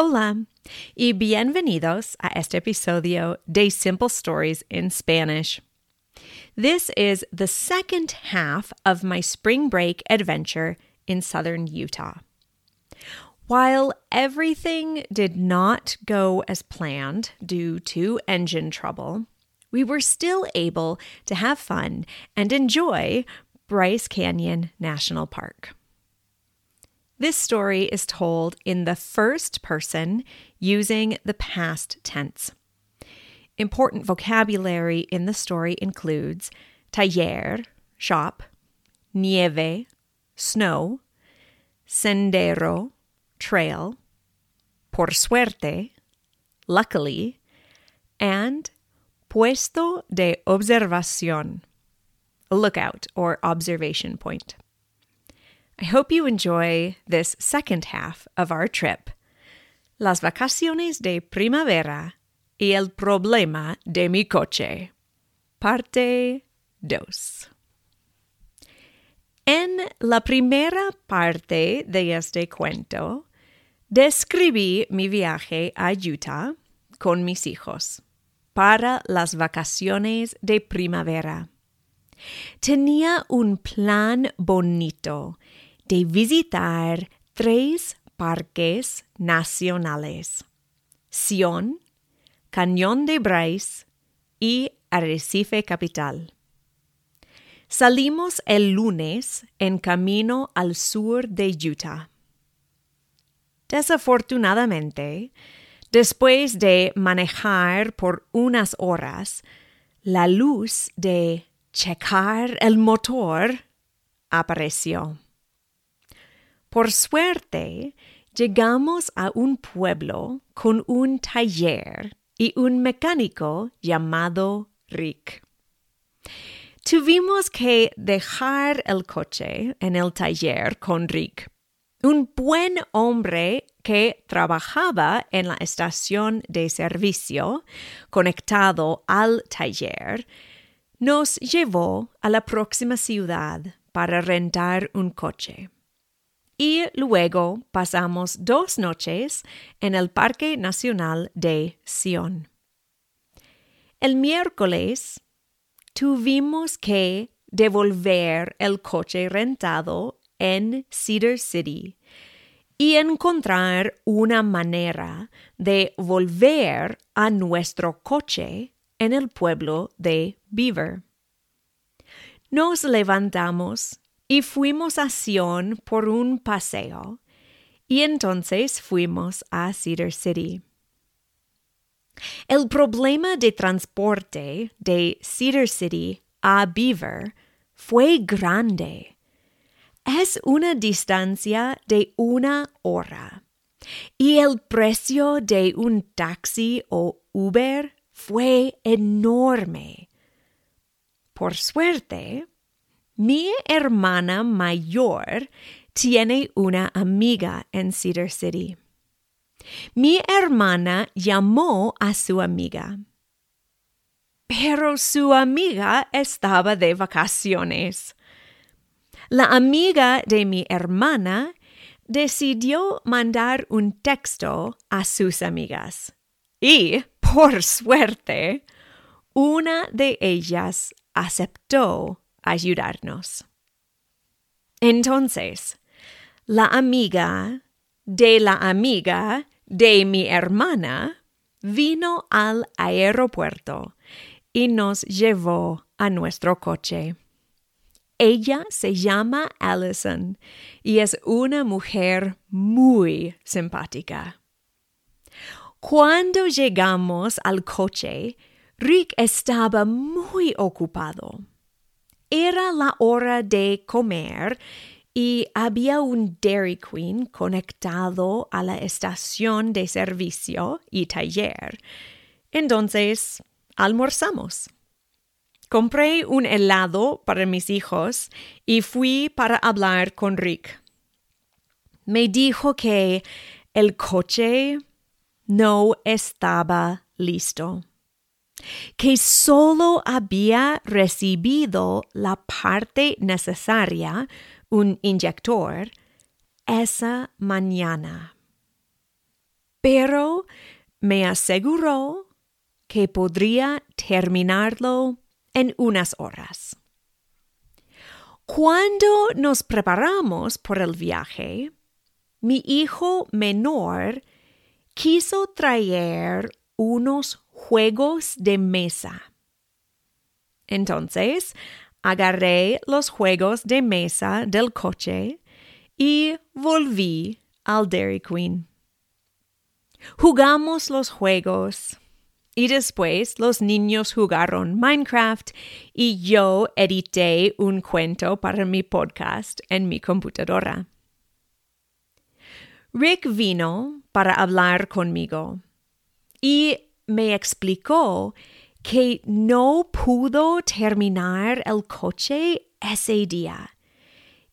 Hola y bienvenidos a este episodio de Simple Stories in Spanish. This is the second half of my spring break adventure in southern Utah. While everything did not go as planned due to engine trouble, we were still able to have fun and enjoy Bryce Canyon National Park. This story is told in the first person using the past tense. Important vocabulary in the story includes taller, shop, nieve, snow, sendero, trail, por suerte, luckily, and puesto de observación, lookout or observation point. I hope you enjoy this second half of our trip. Las vacaciones de primavera y el problema de mi coche. Parte 2. En la primera parte de este cuento, describí mi viaje a Utah con mis hijos para las vacaciones de primavera. Tenía un plan bonito de visitar tres parques nacionales: Sion, Cañón de Bryce y Arrecife Capital. Salimos el lunes en camino al sur de Utah. Desafortunadamente, después de manejar por unas horas, la luz de checar el motor apareció. Por suerte, llegamos a un pueblo con un taller y un mecánico llamado Rick. Tuvimos que dejar el coche en el taller con Rick, un buen hombre que trabajaba en la estación de servicio conectado al taller, nos llevó a la próxima ciudad para rentar un coche y luego pasamos dos noches en el Parque Nacional de Sion. El miércoles tuvimos que devolver el coche rentado en Cedar City y encontrar una manera de volver a nuestro coche en el pueblo de Beaver. Nos levantamos y fuimos a Sion por un paseo, y entonces fuimos a Cedar City. El problema de transporte de Cedar City a Beaver fue grande. Es una distancia de una hora y el precio de un taxi o Uber fue enorme. Por suerte, mi hermana mayor tiene una amiga en Cedar City. Mi hermana llamó a su amiga. Pero su amiga estaba de vacaciones. La amiga de mi hermana decidió mandar un texto a sus amigas. Y, por suerte, una de ellas aceptó ayudarnos. Entonces, la amiga de la amiga de mi hermana vino al aeropuerto y nos llevó a nuestro coche. Ella se llama Allison y es una mujer muy simpática. Cuando llegamos al coche, Rick estaba muy ocupado. Era la hora de comer y había un Dairy Queen conectado a la estación de servicio y taller. Entonces, almorzamos. Compré un helado para mis hijos y fui para hablar con Rick. Me dijo que el coche no estaba listo que solo había recibido la parte necesaria, un inyector, esa mañana. pero me aseguró que podría terminarlo en unas horas. Cuando nos preparamos por el viaje, mi hijo menor quiso traer unos juegos de mesa. Entonces, agarré los juegos de mesa del coche y volví al Dairy Queen. Jugamos los juegos y después los niños jugaron Minecraft y yo edité un cuento para mi podcast en mi computadora. Rick vino para hablar conmigo y me explicó que no pudo terminar el coche ese día,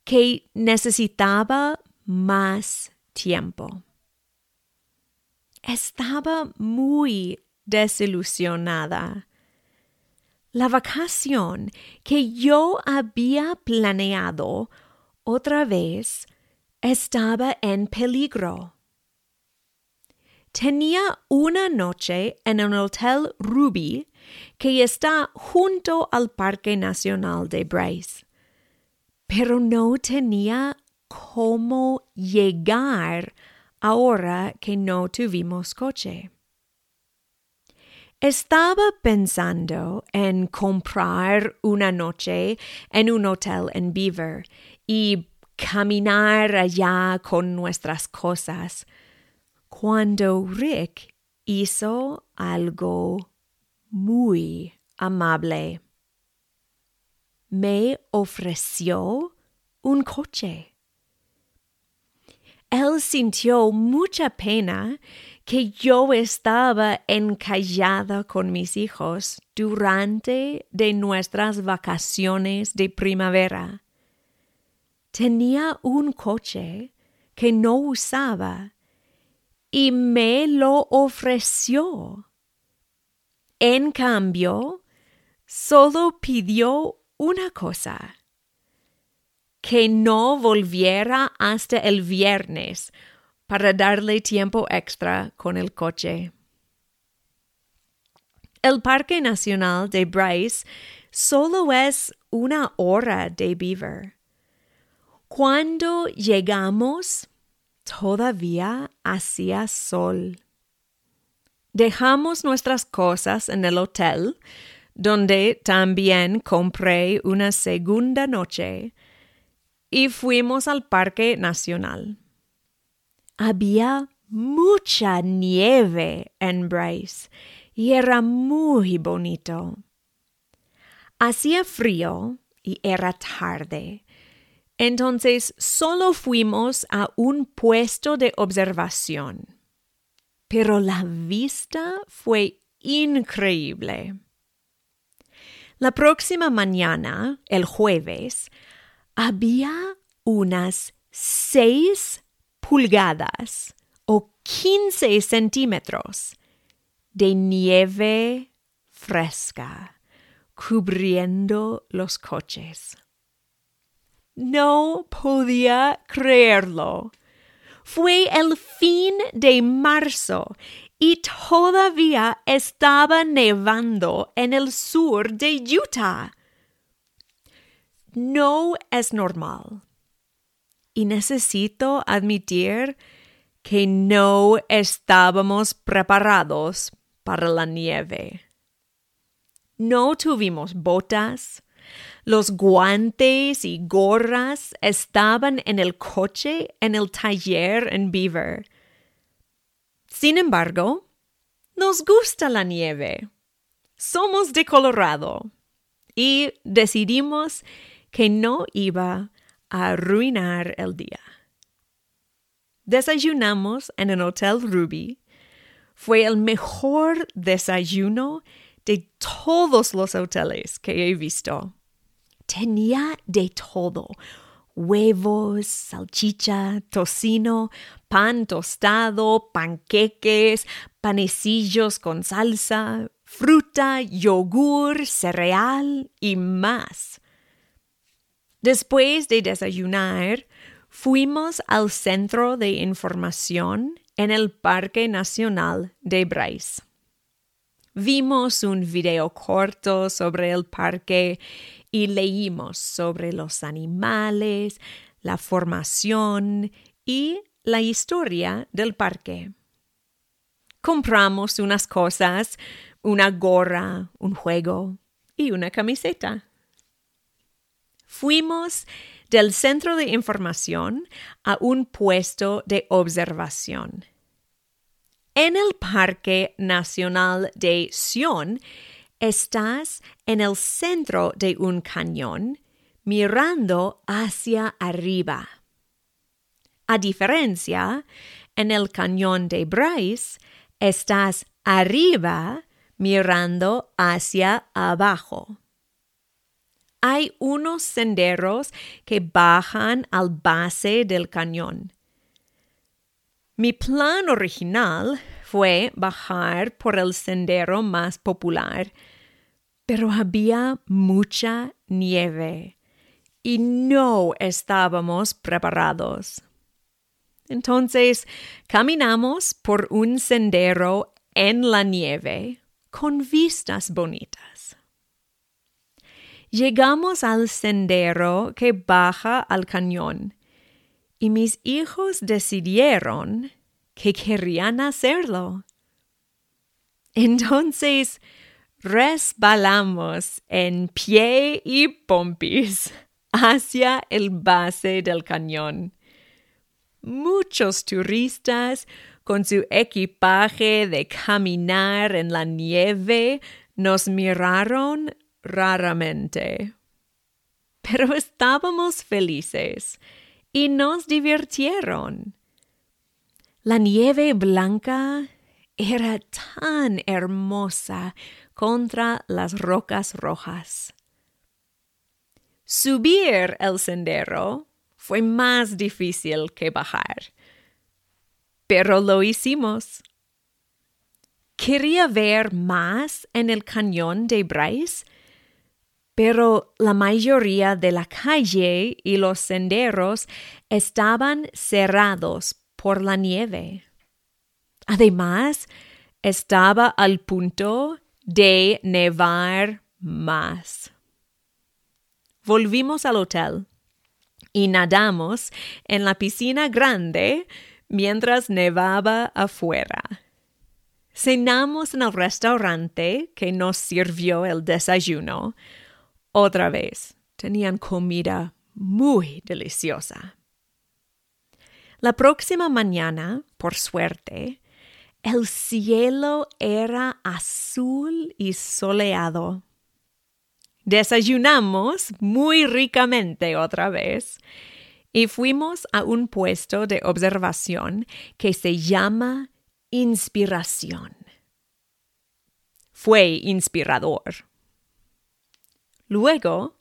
que necesitaba más tiempo. Estaba muy desilusionada. La vacación que yo había planeado otra vez estaba en peligro. Tenía una noche en el Hotel Ruby que está junto al Parque Nacional de Bryce, pero no tenía cómo llegar ahora que no tuvimos coche. Estaba pensando en comprar una noche en un hotel en Beaver y caminar allá con nuestras cosas, cuando Rick hizo algo muy amable. Me ofreció un coche. Él sintió mucha pena que yo estaba encallada con mis hijos durante de nuestras vacaciones de primavera. Tenía un coche que no usaba y me lo ofreció. En cambio, solo pidió una cosa, que no volviera hasta el viernes para darle tiempo extra con el coche. El Parque Nacional de Bryce solo es una hora de Beaver. Cuando llegamos, todavía hacía sol. Dejamos nuestras cosas en el hotel, donde también compré una segunda noche, y fuimos al Parque Nacional. Había mucha nieve en Bryce y era muy bonito. Hacía frío y era tarde. Entonces solo fuimos a un puesto de observación. Pero la vista fue increíble. La próxima mañana, el jueves, había unas seis pulgadas o 15 centímetros de nieve fresca cubriendo los coches. No podía creerlo. Fue el fin de marzo y todavía estaba nevando en el sur de Utah. No es normal y necesito admitir que no estábamos preparados para la nieve. No tuvimos botas, los guantes y gorras estaban en el coche en el taller en Beaver. Sin embargo, nos gusta la nieve. Somos de Colorado y decidimos que no iba arruinar el día. Desayunamos en el Hotel Ruby. Fue el mejor desayuno de todos los hoteles que he visto. Tenía de todo. Huevos, salchicha, tocino, pan tostado, panqueques, panecillos con salsa, fruta, yogur, cereal y más. Después de desayunar, fuimos al centro de información en el Parque Nacional de Bryce. Vimos un video corto sobre el parque y leímos sobre los animales, la formación y la historia del parque. Compramos unas cosas, una gorra, un juego y una camiseta. Fuimos del centro de información a un puesto de observación. En el Parque Nacional de Sion estás en el centro de un cañón mirando hacia arriba. A diferencia, en el cañón de Bryce estás arriba mirando hacia abajo. Hay unos senderos que bajan al base del cañón. Mi plan original fue bajar por el sendero más popular, pero había mucha nieve y no estábamos preparados. Entonces caminamos por un sendero en la nieve con vistas bonitas. Llegamos al sendero que baja al cañón y mis hijos decidieron que querían hacerlo. Entonces resbalamos en pie y pompis hacia el base del cañón. Muchos turistas con su equipaje de caminar en la nieve nos miraron raramente. Pero estábamos felices y nos divirtieron. La nieve blanca era tan hermosa contra las rocas rojas. Subir el sendero fue más difícil que bajar, pero lo hicimos. Quería ver más en el cañón de Bryce, pero la mayoría de la calle y los senderos estaban cerrados por la nieve. Además, estaba al punto de nevar más. Volvimos al hotel y nadamos en la piscina grande mientras nevaba afuera. Cenamos en el restaurante que nos sirvió el desayuno otra vez, tenían comida muy deliciosa. La próxima mañana, por suerte, el cielo era azul y soleado. Desayunamos muy ricamente otra vez y fuimos a un puesto de observación que se llama Inspiración. Fue inspirador. Luego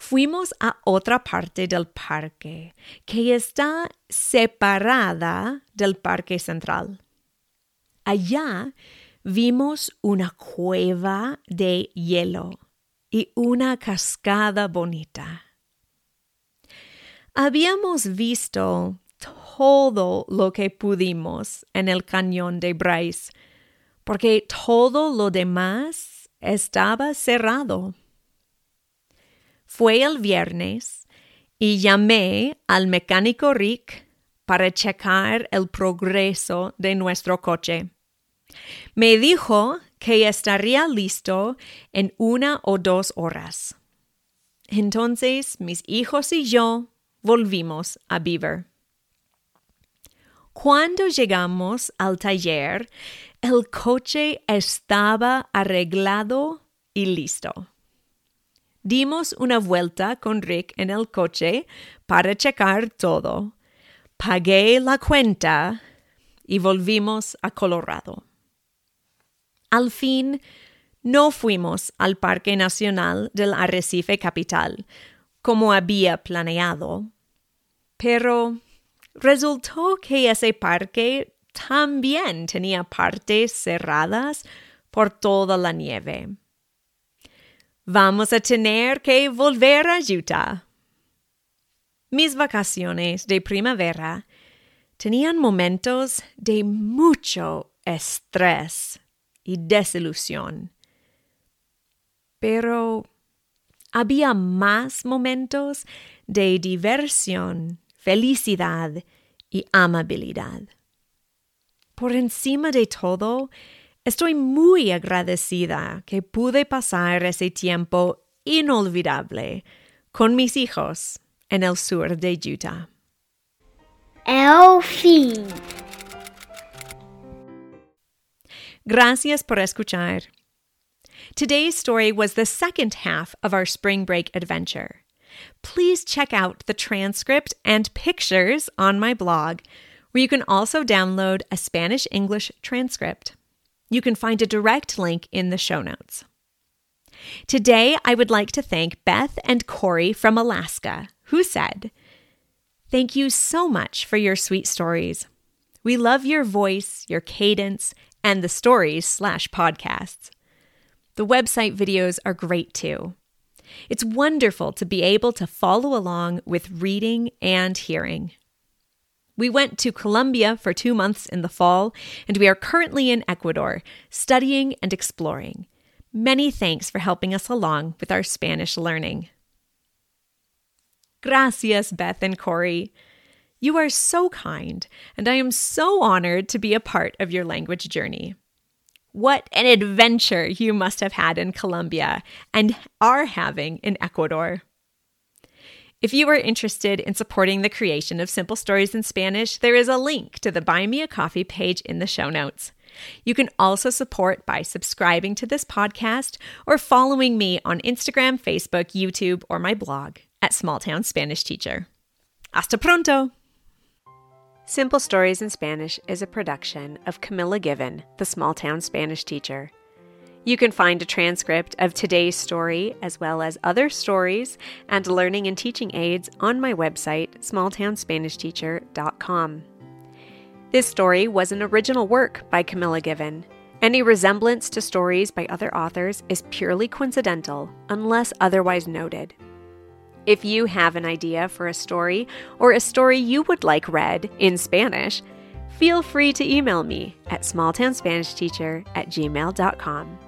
fuimos a otra parte del parque que está separada del parque central. Allá vimos una cueva de hielo y una cascada bonita. Habíamos visto todo lo que pudimos en el cañón de Bryce, porque todo lo demás estaba cerrado. Fue el viernes y llamé al mecánico Rick para checar el progreso de nuestro coche. Me dijo que estaría listo en una o dos horas. Entonces mis hijos y yo volvimos a Beaver. Cuando llegamos al taller, el coche estaba arreglado y listo. Dimos una vuelta con Rick en el coche para checar todo. Pagué la cuenta y volvimos a Colorado. Al fin, no fuimos al Parque Nacional del Arrecife Capital, como había planeado, pero resultó que ese parque también tenía partes cerradas por toda la nieve. Vamos a tener que volver a Utah. Mis vacaciones de primavera tenían momentos de mucho estrés y desilusión. Pero había más momentos de diversión, felicidad y amabilidad. Por encima de todo, estoy muy agradecida que pude pasar ese tiempo inolvidable con mis hijos en el sur de Utah. El fin. Gracias por escuchar. Today's story was the second half of our spring break adventure. Please check out the transcript and pictures on my blog, where you can also download a Spanish English transcript. You can find a direct link in the show notes. Today, I would like to thank Beth and Corey from Alaska, who said, Thank you so much for your sweet stories. We love your voice, your cadence, and the stories slash podcasts. The website videos are great too. It's wonderful to be able to follow along with reading and hearing. We went to Colombia for two months in the fall, and we are currently in Ecuador, studying and exploring. Many thanks for helping us along with our Spanish learning. Gracias, Beth and Corey. You are so kind, and I am so honored to be a part of your language journey. What an adventure you must have had in Colombia and are having in Ecuador. If you are interested in supporting the creation of Simple Stories in Spanish, there is a link to the Buy Me a Coffee page in the show notes. You can also support by subscribing to this podcast or following me on Instagram, Facebook, YouTube, or my blog at Small Town Spanish Teacher. Hasta pronto! Simple Stories in Spanish is a production of Camilla Given, the small town Spanish teacher. You can find a transcript of today's story, as well as other stories and learning and teaching aids on my website, smalltownspanishteacher.com. This story was an original work by Camilla Given. Any resemblance to stories by other authors is purely coincidental, unless otherwise noted. If you have an idea for a story or a story you would like read in Spanish, feel free to email me at smalltownspanishteacher at gmail.com.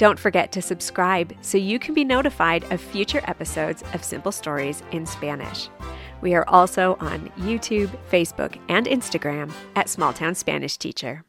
Don't forget to subscribe so you can be notified of future episodes of Simple Stories in Spanish. We are also on YouTube, Facebook, and Instagram at Smalltown Spanish Teacher.